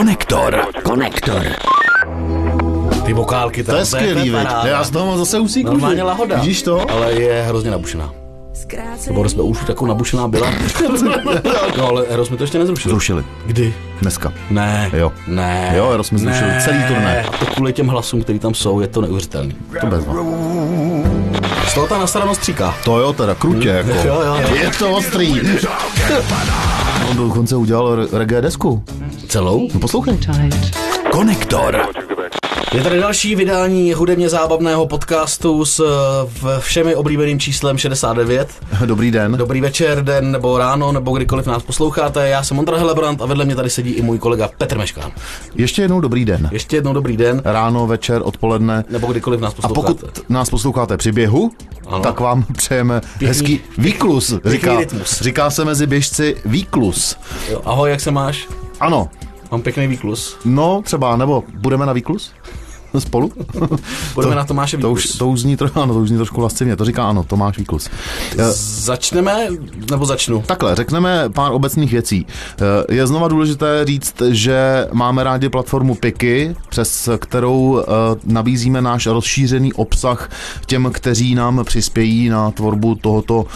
Konektor. Konektor. Ty vokálky tam. To je skvělý? Já z toho mám zase usí kůži. Normálně lahoda. Vidíš to? Ale je hrozně nabušená. Nebo jsme už takovou nabušená byla. no ale Eros mi to ještě nezrušil. Zrušili. Kdy? Dneska. Ne. Jo. Ne. Jo, Eros mi zrušil Ne. celý turné. A to kvůli těm hlasům, který tam jsou, je to neuvěřitelný. To bezva. Z toho ta nasranost stříká. To jo, teda krutě, jako. Jo, jo, jo. Je to ostrý. On dokonce udělal re- reggae desku. Celou? No poslouchej. Konektor. Je tady další vydání hudebně zábavného podcastu s eh, v- všemi oblíbeným číslem 69. Dobrý den. Dobrý večer, den nebo ráno, nebo kdykoliv nás posloucháte. Já jsem Ondra Helebrant a vedle mě tady sedí i můj kolega Petr Meškán. Ještě jednou dobrý den. Ještě jednou dobrý den, Ráno, večer, odpoledne. nebo kdykoliv nás A posloucháte. pokud nás posloucháte při běhu, Ano. tak vám přejeme hezký výklus. Říká, rytmus. říká se mezi běžci výklus. Jo, ahoj, jak se máš? Ano, Mám pěkný výklus. no třeba, nebo budeme na výklus? Spolu? Budeme na Tomáše To výklus. už, to už zní, tro, ano, to už zní trošku lascivně, to říká ano, Tomáš Výklus. Eh, Začneme, nebo začnu? Takhle, řekneme pár obecných věcí. Eh, Je znova důležité říct, že máme rádi platformu Piky, přes kterou eh, nabízíme náš rozšířený obsah těm, kteří nám přispějí na tvorbu tohoto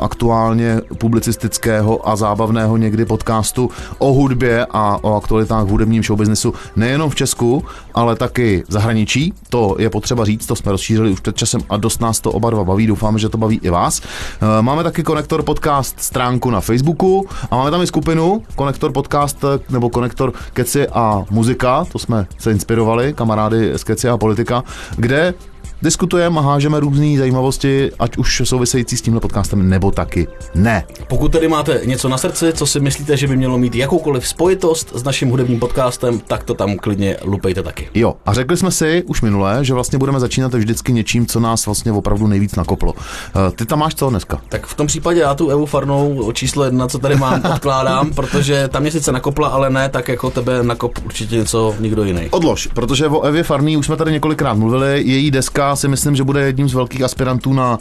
aktuálně publicistického a zábavného někdy podcastu o hudbě a o aktualitách v hudebním showbiznesu nejenom v Česku, ale taky v zahraničí. To je potřeba říct, to jsme rozšířili už před časem a dost nás to oba dva baví. Doufáme, že to baví i vás. Eh, Máme taky Konektor Podcast stránku na Facebooku a máme tam i skupinu Konektor Podcast eh, nebo Konektor Keci a muzika, to jsme se inspirovali, kamarády z Keci a politika, kde diskutujeme a hážeme různé zajímavosti, ať už související s tímhle podcastem, nebo taky ne. Pokud tedy máte něco na srdci, co si myslíte, že by mělo mít jakoukoliv spojitost s naším hudebním podcastem, tak to tam klidně lupejte taky. Jo, a řekli jsme si už minule, že vlastně budeme začínat vždycky něčím, co nás vlastně opravdu nejvíc nakoplo. Eh, Ty tam máš co dneska? Tak v tom případě já tu Evu Farnou o číslo jedna, co tady mám, odkládám, protože tam mě sice nakopla, ale ne tak jako tebe nakop určitě něco nikdo jiný. Odlož, protože o Evě Farný už jsme tady několikrát mluvili. Její deska si myslím, že bude jedním z velkých aspirantů na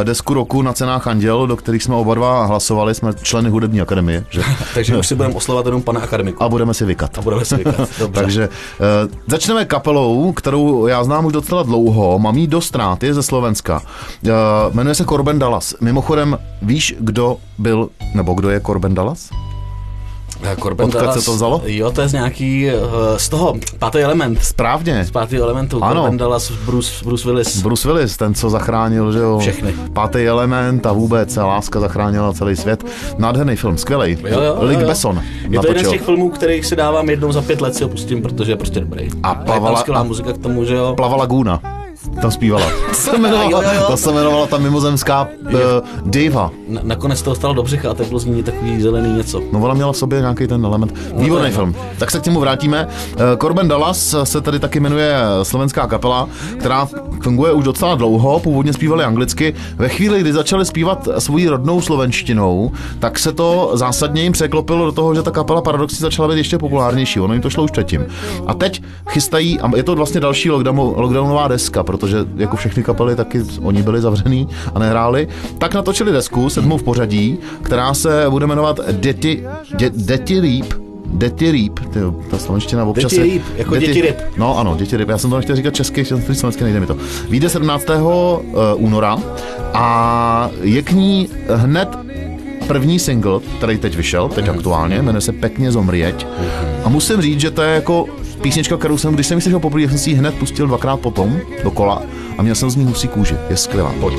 eh, desku roku na cenách Anděl, do kterých jsme oba dva hlasovali. Jsme členy hudební akademie, že? Takže už si budeme oslovat jenom pana akademiku. A budeme si vykat. A budeme si vykat. Dobře. Takže uh, začneme kapelou, kterou já znám už docela dlouho, mám jí dost rád, je ze Slovenska. Uh, jmenuje se Corben Dallas. Mimochodem, víš, kdo byl, nebo kdo je Corben Dallas? Corbin Odkud Dallas- se to vzalo? Jo, to je z nějaký, uh, z toho, pátý element. Správně. Z pátého elementu. Ano. Corbin Dallas, Bruce, Bruce Willis. Bruce Willis, ten, co zachránil, že jo, Všechny. pátý element a vůbec a láska zachránila celý svět. Nádherný film, skvělý. Jo, jo, jo. Besson Je to jeden z natočil. těch filmů, kterých si dávám jednou za pět let, si ho pustím, protože je prostě dobrý. A je tam plavala- skvělá a- muzika k tomu, že jo. Plava Laguna. Tam zpívala. To se jmenovala, Jo, jo, jo. to se jmenovala ta mimozemská uh, diva. Na, nakonec to stalo do břicha a tak bylo z ní takový zelený něco. No ona měla v sobě nějaký ten element. Výborný je, no. film. Tak se k němu vrátíme. Eh, Corben Dallas se tady taky jmenuje slovenská kapela, která funguje už docela dlouho, původně zpívali anglicky. Ve chvíli, kdy začali zpívat svojí rodnou slovenštinou, tak se to zásadně jim překlopilo do toho, že ta kapela paradoxně začala být ještě populárnější. Ono jim to šlo už předtím. A teď chystají, a je to vlastně další lockdown, lockdownová deska, protože jako všechny kapely taky oni byli zavřený a nehráli, tak natočili desku, sedmou v pořadí, která se bude jmenovat Děti, dě, Děti Líp, Děti Rýb, ta slovenština občas Děti rýb, jako děti ryb. No ano, děti ryb. Já jsem to nechtěl říkat česky, chtěl jsem to říct slovensky, nejde mi to. Vyjde 17. uh, února a je k ní hned první single, který teď vyšel, teď aktuálně, jmenuje se Pekně zomrieť. A musím říct, že to je jako písnička, kterou jsem, když jsem ji slyšel poprvé, jsem si ji hned pustil dvakrát potom dokola a měl jsem z ní husí kůži. Je skvělá, pojď.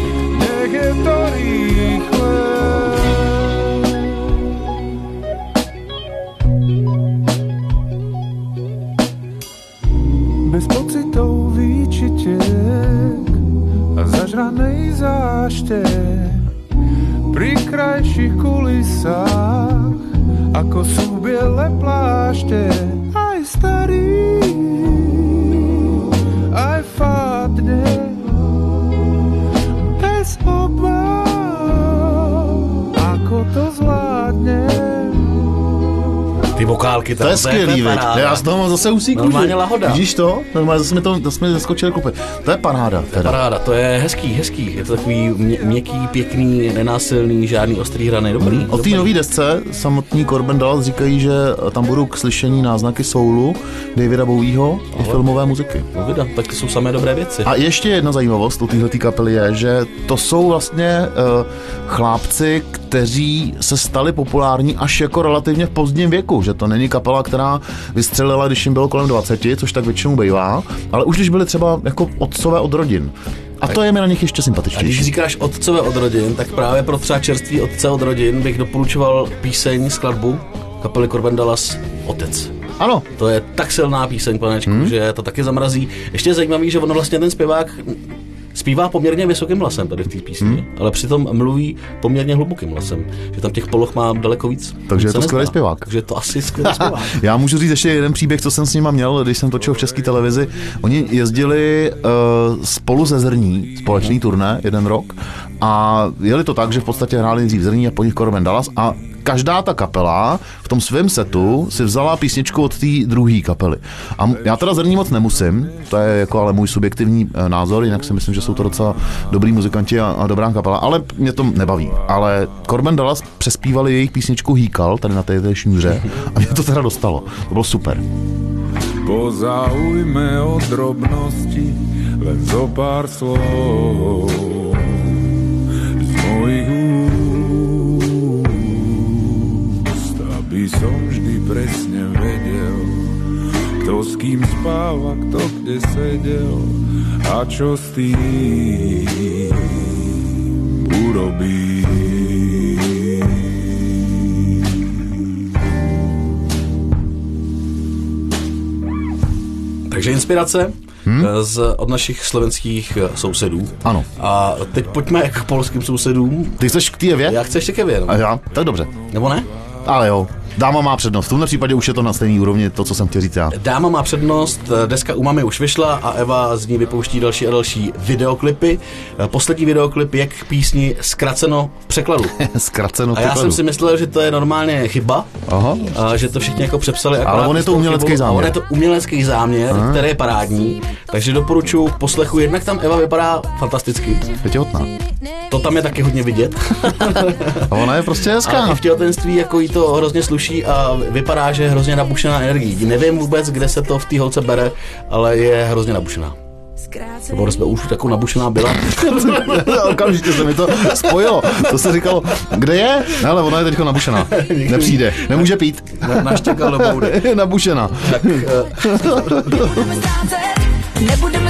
Bez výčitiek a zažranej pri krajších kulisách ako sú biele ako to vokálky tam, To je skvělý, paráda. Já z toho mám zase usí Normálně lahoda. Vidíš to? Normálně zase mi to, zase mi zaskočil kupy. To je paráda. Teda. Paráda, to je hezký, hezký. Je to takový mě, měkký, pěkný, nenásilný, žádný ostrý hrany. Dobrý. O té nové desce samotní Corbin Dallas říkají, že tam budou k slyšení náznaky soulu Davida Bowieho i filmové muziky. No, vida, tak to jsou samé dobré věci. A ještě jedna zajímavost u téhle kapely je, že to jsou vlastně uh, chlápci, kteří se stali populární až jako relativně v pozdním věku, že to není kapela, která vystřelila, když jim bylo kolem 20, což tak většinou bývá, ale už když byli třeba jako otcové od rodin. A to je mi na nich ještě A když sympatičtější. říkáš otcové od rodin, tak právě pro třeba čerství otce od rodin bych doporučoval píseň, skladbu kapely Corbin Dallas Otec. Ano, To je tak silná píseň, panečku, hmm. že to taky zamrazí. Ještě je zajímavý, že ono vlastně ten zpěvák zpívá poměrně vysokým hlasem tady v té písni, hmm. ale přitom mluví poměrně hlubokým hlasem, že tam těch poloh má daleko víc. Takže je to skvělý zpěvák. Takže to asi skvělý zpěvák. Já můžu říct ještě jeden příběh, co jsem s nima měl, když jsem točil v české televizi. Oni jezdili uh, spolu ze Zrní, společný turné, jeden rok, a jeli to tak, že v podstatě hráli nejdřív Zrní a po nich Corbin Dallas a každá ta kapela v tom svém setu si vzala písničku od té druhé kapely. A já teda Zrní moc nemusím, to je jako ale můj subjektivní eh, názor, jinak si myslím, že jsou to docela dobrý muzikanti a, a dobrá kapela, ale mě to nebaví. Ale Corbin Dallas přespívali jejich písničku Hýkal, tady na té té šňůře, a mě to teda dostalo. To bylo super. Pozaujme o drobnosti len zo pár slov som vždy presne vedel, kto s kým spáva, kto kde sedel a čo s tým urobí. Takže inspirace hmm? z, od našich slovenských eh, sousedů. Ano. A teď pojďme k polským sousedům. Ty chceš k té Evě? Já chci ještě Kevin. A já? Tak dobře. Nebo ne? Ale jo, dáma má přednost. V tomhle případě už je to na stejné úrovni, to, co jsem chtěl říct já. Dáma má přednost, deska u mami už vyšla a Eva z ní vypouští další a další videoklipy. Poslední videoklip je k písni zkraceno v překladu. Zkraceno A já jsem si myslel, že to je normálně chyba, Aha. a že to všichni jako přepsali. akorát on je to umělecký chybou. A On záměr. je to umělecký záměr, který je parádní, takže doporučuji k poslechu. Jednak tam Eva vypadá fantasticky, Je těhotná. to tam je taky hodně vidět. A ona je prostě A hezká. v těhotenství jako jí to hrozně sluší a vypadá, že je hrozně nabušená energií. Nevím vůbec, kde se to v té holce bere, ale je hrozně nabušená. Nebo jsme už takovou nabušená byla. Okamžitě se mi to spojilo. To se říkalo, kde je? Ne, ale ona je teď nabušená. Nepřijde, nemůže pít. Na- Naštěkal do boudy. Je nabušená. Tak eh, Nebudeme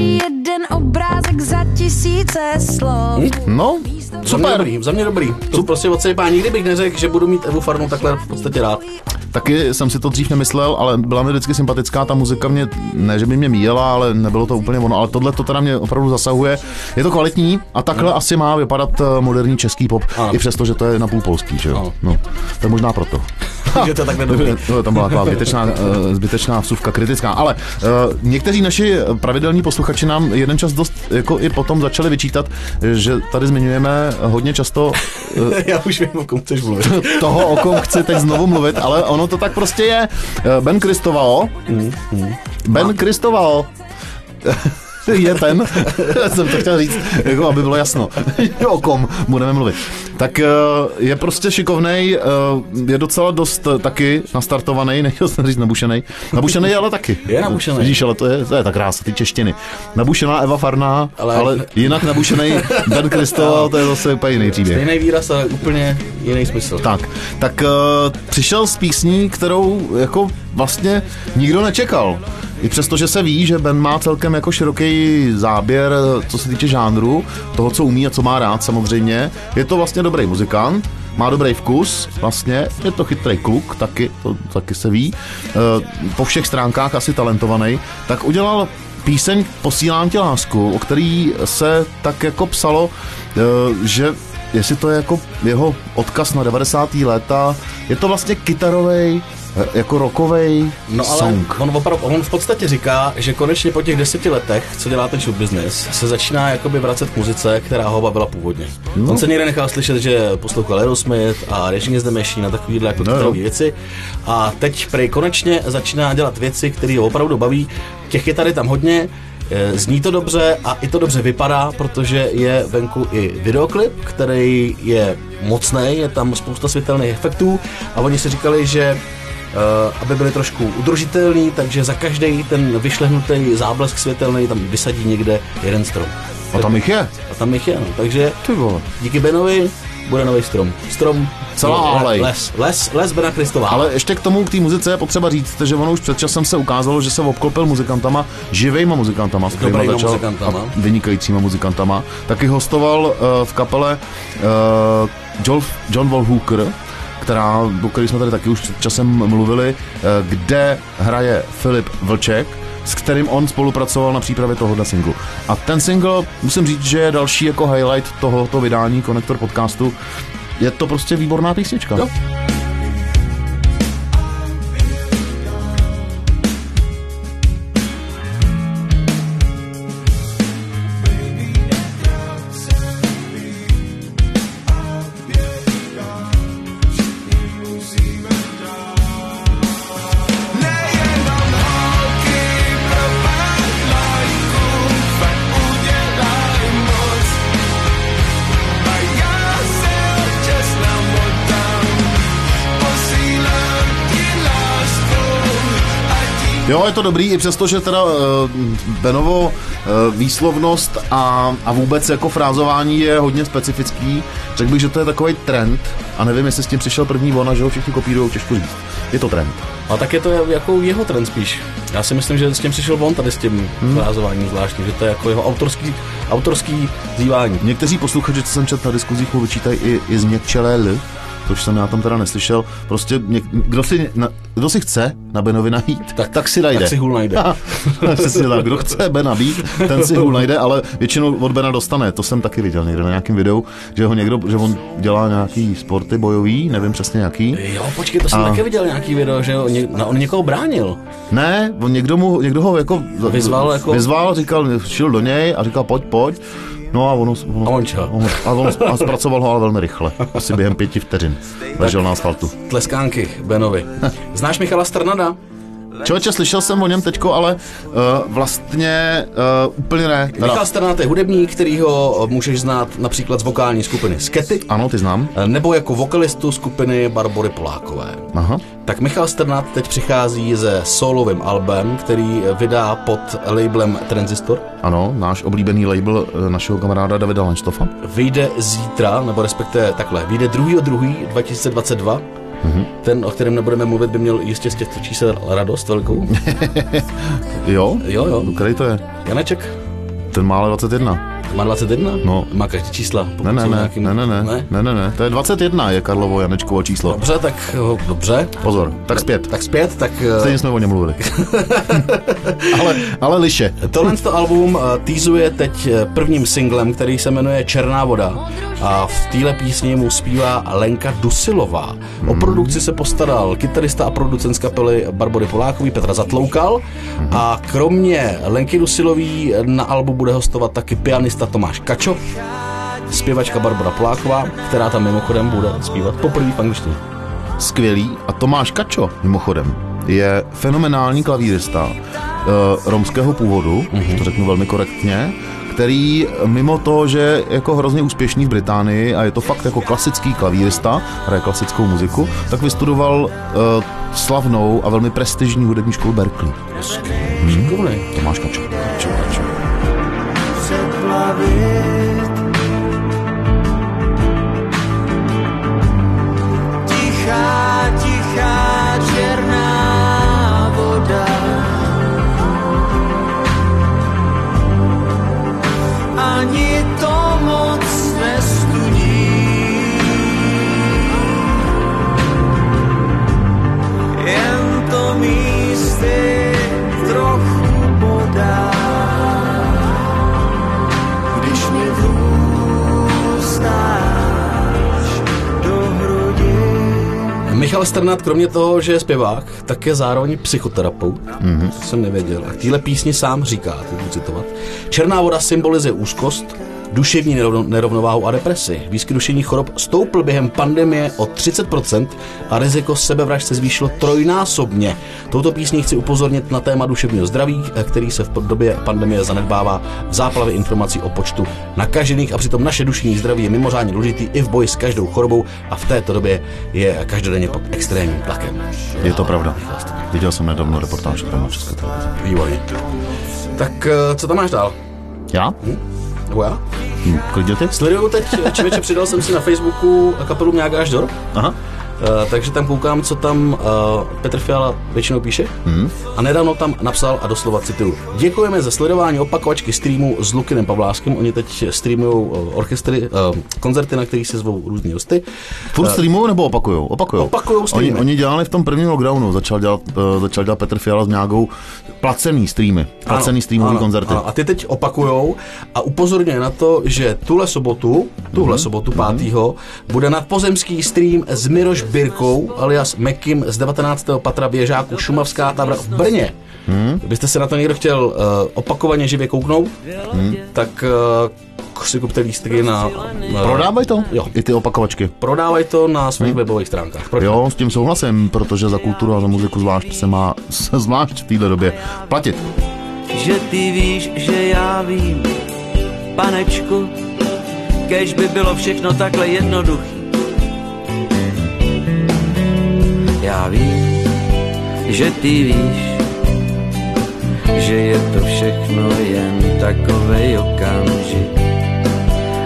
Stačí jeden obrázek za tisíce slov. No, za mě super. dobrý, za mě dobrý. To prostě odsejpá. Nikdy bych neřekl, že budu mít Evu Farnu takhle v podstatě rád. Taky jsem si to dřív nemyslel, ale byla mi vždycky sympatická ta muzika mě, ne, že by mě míjela, ale nebylo to úplně ono, ale tohle to teda mě opravdu zasahuje. Je to kvalitní a takhle asi má vypadat eh, moderní český pop, Ano. i přesto, že to je napůl polský, že jo? No, to je možná proto. že to takhle dobrý. No, tam byla taková zbytečná, eh, zbytečná vsuvka kritická, ale uh, někteří naši pravidelní posluchači nám jeden čas dost jako i potom začali vyčítat, že tady zmiňujeme hodně často eh, Já už vím, o kom chceš mluvit. toho, o kom chci teď znovu mluvit, ale ono to tak prostě je. Eh, Ben Kristovao. Ben Kristovao. Je ten, jsem to chtěl říct, jako aby bylo jasno, o kom budeme mluvit. Tak eh, je prostě šikovnej, eh, je docela dost eh, taky nastartovaný, nechtěl jsem říct nabušenej. Nabušenej ale taky. Je nabušenej. Vidíš, ale to je, to je ta krása, ty češtiny. Nabušená Eva Farná, ale, Ale- jinak nabušenej Ben Kristoval, to je zase úplně jiný příběh. Stejný výraz, ale úplně jiný smysl. Tak, tak přišel s písní, kterou jako vlastně nikdo nečekal. I přesto, že se ví, že Ben má celkem jako široký záběr, co se týče žánru, toho, co umí a co má rád samozřejmě. Je to vlastně dobrý muzikant, má dobrý vkus, vlastně, je to chytrý kluk, taky, to taky se ví, uh, po všech stránkách asi talentovaný, tak udělal píseň Posílám ti lásku, o který se tak jako psalo, eh, že jestli to je jako jeho odkaz na 90. léta, je to vlastně kytarový jako rokovej No ale song. on, opravdu, on v podstatě říká, že konečně po těch deseti letech, co dělá ten show business, se začíná jakoby vracet k muzice, která ho bavila původně. No. On se někde nechal slyšet, že poslouchal Aerosmith a Raging is the Machine a takovýhle jako No věci. A teď prej konečně začíná dělat věci, které ho opravdu baví. Těch je tam hodně, eh, Zní to dobře a i to dobře vypadá, protože je venku i videoklip, který je mocný, je tam spousta světelných efektů a oni si říkali, že aby byly trošku udržitelný, takže za každý ten vyšlehnutý záblesk světelný tam vysadí někde jeden strom. A tam jich je. A tam jich je, no. takže Ty vole. díky Benovi bude nový strom. Strom, Celá no, le- alej. Les, les, les Bena Kristová. Ale ještě k tomu, k té muzice je potřeba říct, že ono už před časem se ukázalo, že se obklopil muzikantama, živejma muzikantama, s kterýma začal, muzikantama. a vynikajícíma muzikantama. Taky hostoval uh, v kapele uh, John, John Volhooker, která, o který jsme tady taky už časem mluvili, uh, kde hraje Filip Vlček, s kterým on spolupracoval na přípravě tohohle singlu. A ten single, musím říct, že je další jako highlight tohoto vydání Konektor podcastu. Je to prostě výborná písnička. Jo. Jo, je to dobrý, i přesto, že teda uh, Benovo uh, výslovnost a, a vůbec jako frázování je hodně specifický. Řekl bych, že to je takový trend a nevím, jestli s tím přišel první ona, že ho všichni kopírují, těžko říct. Je to trend. A tak je to jako jeho trend spíš. Já si myslím, že s tím přišel on tady s tím hmm. frázováním zvláštním, že to je jako jeho autorský, autorský zývání. Někteří posluchači, co jsem četl na diskuzích, mu vyčítají i, i změkčelé L, což jsem já tam teda neslyšel. Prostě něk, kdo, si, na, kdo si chce na Benovi najít, tak, tak si najde. Tak si hůl najde. Přesně tak. Kdo chce Bena být, ten si hůl najde, ale většinou od Bena dostane. To jsem taky viděl někde na nějakém videu, že ho někdo, že on dělá nějaký sporty bojový, nevím přesně jaký. Jo, počkej, to jsem A- taky viděl nějaký video, že on, no, on někoho bránil. Ne, on někdo, mu, někdo ho jako Vyzval jako- vyzval, říkal, šel do něj a říkal, pojď, pojď. No a ono, ono, A on čel. on, a on a zpracoval ho ale velmi rychle. Asi během pěti vteřin. Ležel na asfaltu. Tleskánky Benovi. Znáš Michala Strnada? Člověče, slyšel jsem o něm teďko, ale uh, vlastně uh, úplně ne. Teda, Michal Strnad je hudebník, kterýho můžeš znát například z vokální skupiny Skety, ano, ty znám. nebo jako vokalistu skupiny Barbory Polákové. Aha. Tak Michal Strnad teď přichází se solovým albem, který vydá pod labelem Transistor. Ano, náš oblíbený label eh, našeho kamaráda Davida Lanštofa. Vyjde zítra, nebo respektive takhle, vyjde 2.2.2022. Mm-hmm. Ten, o kterém nebudeme mluvit, by měl jistě z těchto čísel radost velkou. Jo? Jo, jo. Který to je? Janeček Ten má ale 21. má 21? No. Má každý čísla. Ne, ne, ne, nějakým- ne, ne, ne, ne, ne, ne, to je 21 je Karlovo Janečkovo číslo. Dobře, tak jo, dobře. Pozor, tak zpět. Tak zpět, tak eh, Stejně jsme o něm mluvili. ale, ale liše. Tohle to album uh, teasuje teď eh, prvním singlem, který se jmenuje Černá voda a v téhle písni mu zpívá Lenka Dusilová. O produkci se postaral kytarista a producent z kapely Barbory Polákový Petra Zatloukal a kromě Lenky Dusilový na albu bude hostovat taky pianista Tomáš Kačo, zpěvačka Barbara Poláková, která tam mimochodem bude zpívat poprvé v angličtině. Skvělý. A Tomáš Kačo, mimochodem, je fenomenální klavírista uh, romského původu, mm-hmm. to řeknu velmi korektně, který mimo to, že je jako hrozně úspěšný v Británii a je to fakt jako klasický klavírista, hraje klasickou muziku, tak vystudoval uh, slavnou a velmi prestižní hudební školu Berkeley. Šikovnej. Tomáš Kačo. Přeplavit. Tichá, tichá černá voda. Ani to moc nestudí. Jen to místy trochu bodá. Michal Strnad, kromě toho, že je zpěvák, tak je zároveň psychoterapeut. Mm-hmm. To jsem nevěděl. A k téhle písni sám říká, teď budu citovat. Černá voda symbolizuje úzkost, duševní nerovno- nerovnováhu a depresi. Výskyt duševních chorob stoupl během pandemie o 30% a riziko sebevražd se zvýšilo trojnásobně. Touto písní chci upozornit na téma duševního zdraví, eh, který se v době pandemie zanedbává v záplavě informací o počtu nakažených a přitom naše duševní zdraví je mimořádně důležitý i v boji s každou chorobou a v této době je každodenně pod extrémním tlakem. Je to pravda. Viděl jsem nedávno reportáž na České televizi. Výborně. Tak eh, co tam máš dál? Já? Nebo já? Hm, klidně ty? Sleduju teď, člověče, přidal jsem si na Facebooku kapelu Mňága až Dor. Aha. Uh, takže tam koukám, co tam uh, Petr Fiala většinou píše. Hmm. A nedávno tam napsal a doslova cituju. Děkujeme za sledování opakovačky streamu s Lukinem Pavláskem. Oni teď streamují uh, orchestry, uh, koncerty, na kterých se zvou různý hosty. Furt streamujou nebo opakujou? Opakujou. Opakujou streamy. Oni, oni dělali v tom prvním lockdownu, začal dělat, uh, začal dělat Petr Fiala s nějakou placený streamy, placený streamový koncerty. Ano. A ty teď opakujou a upozorňuje na to, že tuhle sobotu, tuhle Mhm. sobotu 5. bude nadpozemský stream s Miroš Birkou alias Mekim z 19. patra běžáku Šumavská Tavra v Brně. Mhm. Kdybyste se na to někdo chtěl uh, opakovaně živě kouknout, Mhm. tak uh, si kupte lístky na... na Prodávají to? Jo. I ty opakovačky. Prodávají to na svých webových stránkách. Proč? Jo, s tím souhlasím, protože za kulturu a za muziku zvlášť se má se zvlášť v této době platit. že ty víš, že já vím, panečku, kež by bylo všechno takhle jednoduchý. Já vím, že ty víš, že je to všechno jen takovej okamžik.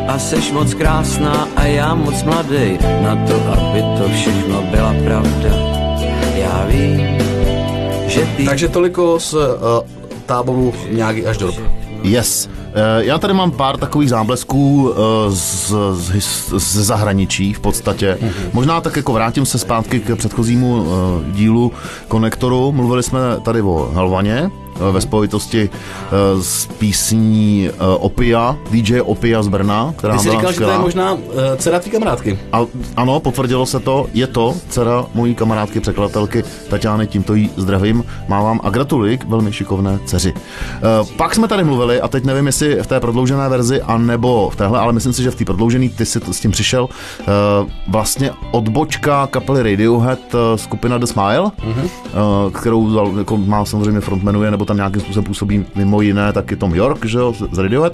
A seš moc krásná a já moc mladý na to, aby to všechno byla pravda. Já vím, že ty Takže toliko z uh, táboru Mňágy až Dorp. Yes. Eh, Já tady mám pár takových záblesků eh, z, z, z zahraničí v podstatě. Možná tak jako vrátím se zpátky k předchozímu eh, dílu konektoru. Mluvili jsme tady o Helvaně ve spojitosti eh, s písní eh, Opia, DJ Opia z Brna, která Ty jsi říkal, že to je skvělá. možná dcera tvý kamarádky. A, ano, potvrdilo se to, je to dcera mojí kamarádky, překladatelky Tatiany, tímto jí zdravím, mávám a gratuluji k velmi šikovné dceři. Pak jsme tady mluvili, a teď nevím, jestli v té prodloužené verzi, anebo v téhle, ale myslím si, že v té prodloužené ty si s tím přišel, vlastně odbočka kapely Radiohead, skupina The Smile, mm-hmm. kterou jako má samozřejmě frontmanuje, nebo tam nějakým způsobem působí mimo jiné taky Tom York, že jo, z Radiohead.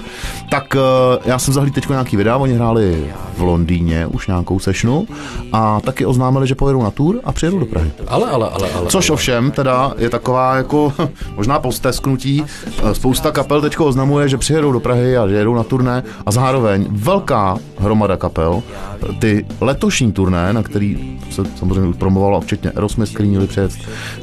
Tak e, já jsem zahlídl teď nějaký videa, oni hráli v Londýně už nějakou sessionu a taky oznámili, že pojedou na tour a přijedou do Prahy. Ale, ale, ale, ale. Což ovšem teda je taková jako možná postesknutí. Spousta kapel teď oznamuje, že přijedou do Prahy a že jedou na turné a zároveň velká hromada kapel ty letošní turné, na který se samozřejmě promovalo, včetně Aerosmith, který měli přijet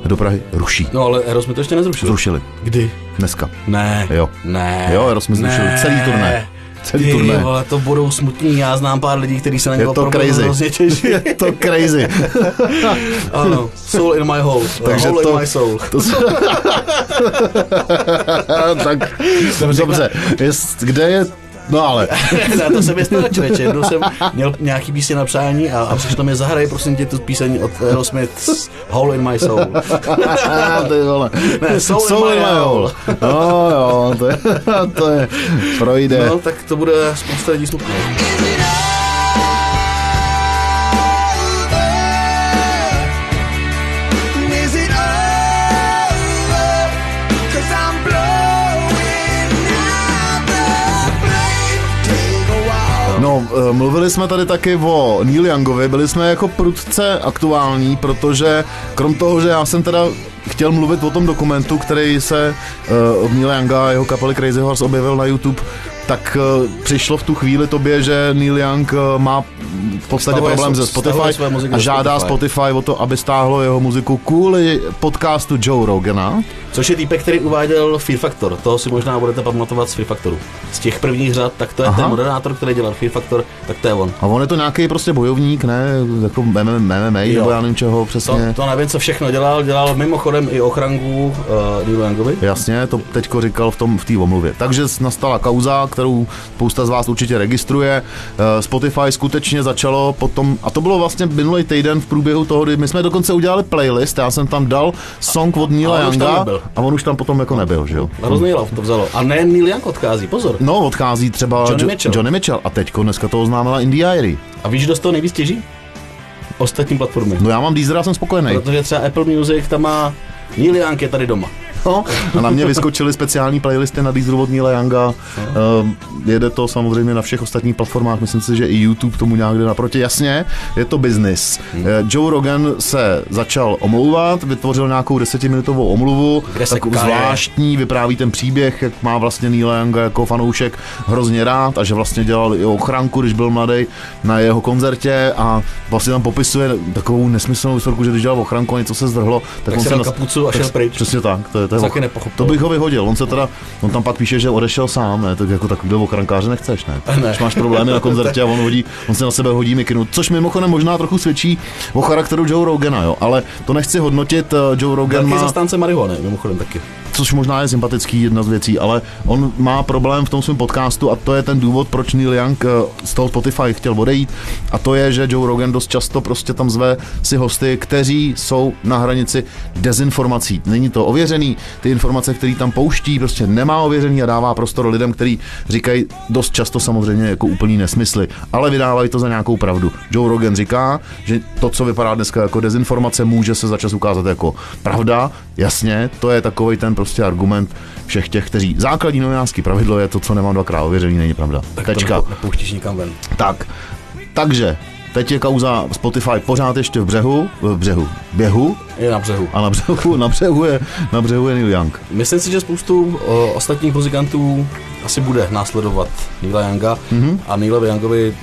do Prahy, ruší. No ale Eros mi to ještě nezrušil. Zrušili. Kdy? Dneska. Ne. Jo. Ne. Jo, Aerosmith zrušil celý turné. Celý Ty turné. vole, to budou smutní, já znám pár lidí, kteří se na to opravdu crazy. hrozně těší. Je to crazy. ano, soul in my hole, Takže hole to, in my soul. to se... tak dobře, jest, kde je No ale, ne, to jsem jestli člověče. Jednou jsem měl nějaký písně na přání a, a přišlo mi zahraj, prosím tě, tu píseň od Aerosmith Hole in my soul. ty vole. Ne, Soul in my hole. No jo, to je, to je, projde. No, tak to bude spousta lidí smutné. No, eh, mluvili jsme tady taky o Neil Youngovi, byli jsme jako prudce aktuální, protože krom toho, že já jsem teda chtěl mluvit o tom dokumentu, který se uh, od Neil Younga a jeho kapely Crazy Horse objevil na YouTube, tak uh, přišlo v tu chvíli tobě, že Neil Young uh, má v podstatě Stahuje problém stahuje Spotify a žádá Spotify. Spotify o to, aby stáhlo jeho muziku kvůli podcastu Joe Rogana. Což je týpek, který uváděl Fear Factor. To si možná budete pamatovat z Fear Factoru. Z těch prvních řad, tak to je Aha. ten moderátor, který dělal Fear Factor, tak to je on. A on je to nějaký prostě bojovník, ne? Jako MMA, nebo já nevím čeho To, přesně. to nevím, co všechno dělal. Dělal mimochodem i ochranku uh, Neil Youngovi. Jasně, to teďko říkal v tom v té omluvě. Takže nastala kauza, kterou spousta z vás určitě registruje. Eh, Spotify skutečně začalo potom, a to bylo vlastně minulý týden v průběhu toho, kdy my jsme dokonce udělali playlist, já jsem tam dal song od Neila A a on už tam potom jako nebyl, že jo? Hrozný lav to vzalo. A ne Neil Young odchází, pozor. No, odchází třeba Johnny Jo- Mitchell. Johnny Mitchell a teďko dneska to oznámila Indie Airy. A víš, kdo z toho nejvíc těží? Ostatní platformy. No já mám Deezer a jsem spokojený. Protože třeba Apple Music tam má Neil Young je tady doma. No, a na mě vyskočily speciální playlisty na Deezeru od Neila Younga. Uh, jede to samozřejmě na všech ostatních platformách, myslím si, že i YouTube tomu nějak jde naproti. Jasně, je to business. Hmm. Uh, Joe Rogan se začal omlouvat, vytvořil nějakou desetiminutovou omluvu, takovou zvláštní, vypráví ten příběh, jak má vlastně Neila Younga jako fanoušek hrozně rád a že vlastně dělal i ochranku, když byl mladý na jeho koncertě a vlastně tam popisuje takovou nesmyslnou historku, že když dělal ochranku a něco se zdrhlo, tak, Tak on se nas- kapucu a šel pryč. Přesně tak, to je, to je Taky och- nepochopil. To bych ho vyhodil. On se teda, on tam pak píše, že odešel sám, ne? Tak jako takový ochrankáře nechceš, ne? Ne. Když máš problémy na koncertě a on hodí, on se na sebe hodí mikinu, což mimochodem možná trochu svědčí o charakteru Joe Rogana, jo. Ale to nechci hodnotit, eh, Joe Rogan Velký má, zastánce marihuany, mimochodem taky. Což možná je sympatický jedna z věcí, ale on má problém v tom svém podcastu a to je ten důvod, proč Neil Young eh, z toho Spotify chtěl odejít a to je, že Joe Rogan dost často prostě tam zve si hosty, kteří jsou na hranici dezinformací. Není to ověřený, ty informace, které tam pouští, prostě nemá ověřený a dává prostor lidem, kteří říkají dost často samozřejmě jako úplný nesmysly, ale vydávají to za nějakou pravdu. Joe Rogan říká, že to, co vypadá dneska jako dezinformace, může se začas ukázat jako pravda. Jasně, to je takový ten prostě argument všech těch, kteří základní novinářský pravidlo je to, co nemám dvakrát ověřený, není pravda. Tak Tečka. to nepo- nepouštíš nikam ven. Tak, takže teď je kauza Spotify pořád ještě v břehu, v břehu, běhu Je na břehu. a na břehu, na břehu je, na břehu je Neil Young. Myslím si, že spoustu o, ostatních muzikantů asi bude následovat Neila Younga Mhm. mm-hmm. a Neilovi Youngovi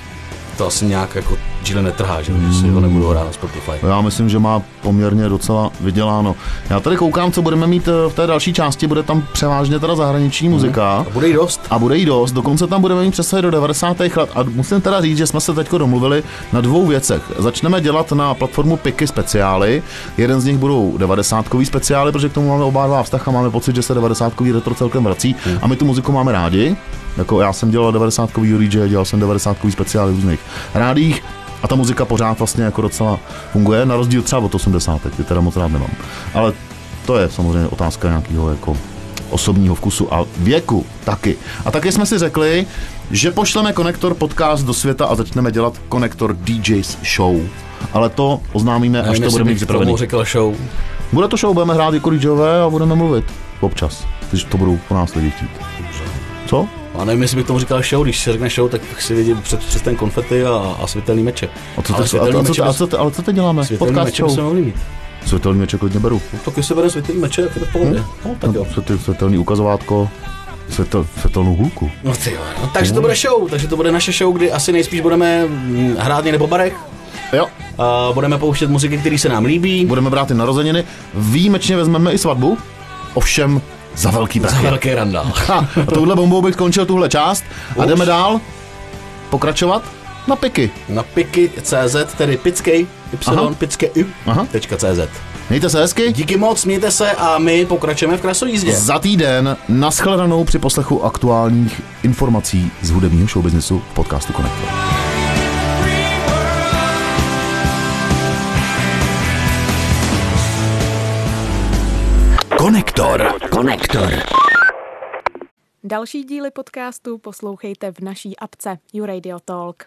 to asi nějak jako díle netrhá, že, že si ho nebudou hrát na Spotify. Já myslím, že má poměrně docela vyděláno. Já tady koukám, co budeme mít eh, v té další části, bude tam převážně teda zahraniční muzika. A bude jí dost. A bude jí dost, dokonce tam budeme mít přesah do 90. let. A musím teda říct, že jsme se teď domluvili na dvou věcech. Začneme dělat na platformu Piky speciály. Jeden z nich budou 90 speciály, protože k tomu máme oba dva vztah a máme pocit, že se 90 retro celkem vrací. A my tu muziku máme rádi. Jako já jsem dělal 90 DJ, dělal jsem 90 speciály v různých rádích. A ta muzika pořád vlastně jako docela funguje, na rozdíl třeba od 80. ty teda moc rád nemám. Ale to je samozřejmě otázka nějakého jako osobního vkusu a věku taky. A taky jsme si řekli, že pošleme Konektor podcast do světa a začneme dělat Konektor DJs show. Ale to oznámíme, až to budeme mít připravený. řekl show. Bude to show, budeme hrát jako DJové a budeme mluvit. Občas, když to budou po nás lidi chtít. Co? A nevím, jestli bych tomu říkal show, když se řekne show, tak si vidím před, přes ten konfety a, a světelný meče. A co, Ale a, a, co, meče a, co, ale co teď děláme? Světelný Podcast meče bychom show. mohli mít. Světelný meče klidně beru. No, tak jestli bude světelný meče, tak je to v pohodě. No, tak jo. Světel, světelný ukazovátko, světel, světelnou hůlku. No ty jo. No, takže to bude show, takže to bude naše show, kdy asi nejspíš budeme mm, hrát někde po barech. Jo, A budeme pouštět muziky, které se nám líbí. budeme brát i narozeniny. Výjimečně vezmeme i svatbu, ovšem za velký Za prachy. velký randál. Ha, a touhle bombou bych končil tuhle část a Už. jdeme dál pokračovat na piky. Na piky.cz, tedy pickej, y, pickej, Aha. CZ. Mějte se hezky. Díky moc, mějte se a my pokračujeme v krasojízdě. Za týden naschledanou při poslechu aktuálních informací z hudebního showbiznesu v podcastu Konektor. Konektor. Konektor. Další díly podcastu poslouchejte v naší apce YouRadio Talk.